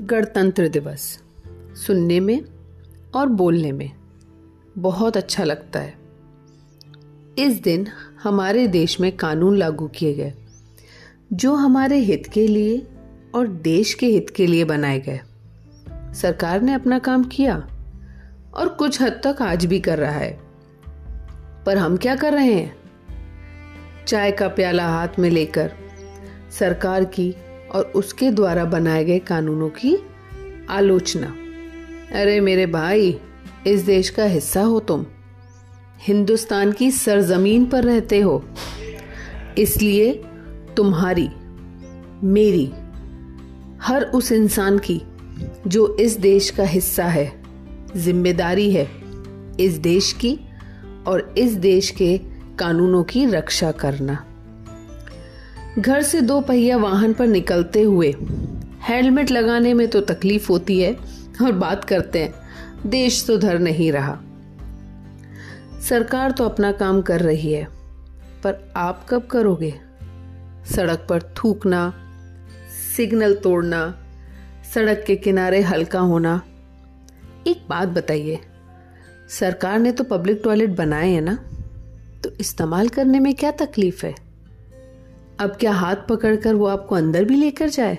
गणतंत्र दिवस, सुनने में और बोलने में बहुत अच्छा लगता है। इस दिन हमारे देश में कानून लागू किए गए, जो हमारे हित के लिए और देश के हित के लिए बनाए गए। सरकार ने अपना काम किया और कुछ हद तक आज भी कर रहा है। पर हम क्या कर रहे हैं? चाय का प्याला हाथ में लेकर सरकार की और उसके द्वारा बनाए गए कानूनों की आलोचना। अरे मेरे भाई, इस देश का हिस्सा हो तुम। हिंदुस्तान की सरजमीन पर रहते हो। इसलिए तुम्हारी, मेरी, हर उस इंसान की, जो इस देश का हिस्सा है, ज़िम्मेदारी है, इस देश की और इस देश के कानूनों की रक्षा करना। घर से दो पहिया वाहन पर निकलते हुए। हेलमेट लगाने में तो तकलीफ़ होती है और बात करते हैं, देश तो नहीं रहा। सरकार तो अपना काम कर रही है, पर आप कब करोगे? सड़क पर थूकना, सिग्नल तोड़ना, सड़क के किनारे हल्का होना। एक बात बताइए, सरकार ने तो पब्लिक टॉयलेट बनाए हैं ना? तो इस्तेमाल करने में क्या तकलीफ़ है? अब क्या हाथ पकड़कर वो आपको अंदर भी लेकर जाए?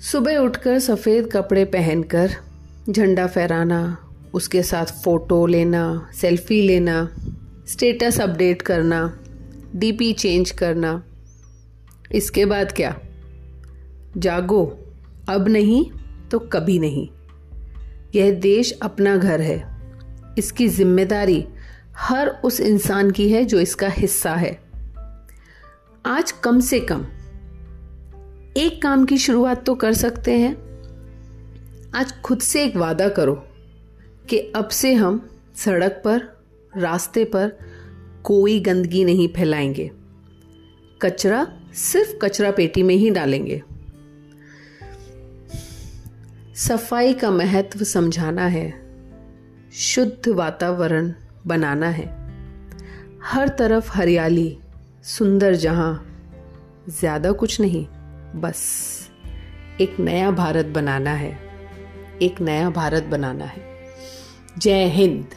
सुबह उठकर सफ़ेद कपड़े पहनकर, झंडा फहराना, उसके साथ फ़ोटो लेना, सेल्फी लेना, स्टेटस अपडेट करना, डीपी चेंज करना। इसके बाद क्या? जागो। अब नहीं तो कभी नहीं। यह देश अपना घर है। इसकी ज़िम्मेदारी हर उस इंसान की है जो इसका हिस्सा है। आज कम से कम एक काम की शुरुआत तो कर सकते हैं। आज खुद से एक वादा करो कि अब से हम सड़क पर, रास्ते पर कोई गंदगी नहीं फैलाएँगे। कचरा सिर्फ़ कचरा पेटी में ही डालेंगे। सफ़ाई का महत्व समझाना है, शुद्ध वातावरण बनाना है। हर तरफ़ हरियाली सुंदर जहाँ ज़्यादा कुछ नहीं, बस एक नया भारत बनाना है, एक नया भारत बनाना है। जय हिंद।